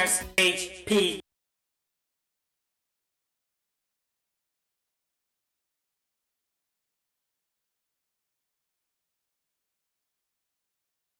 S H P.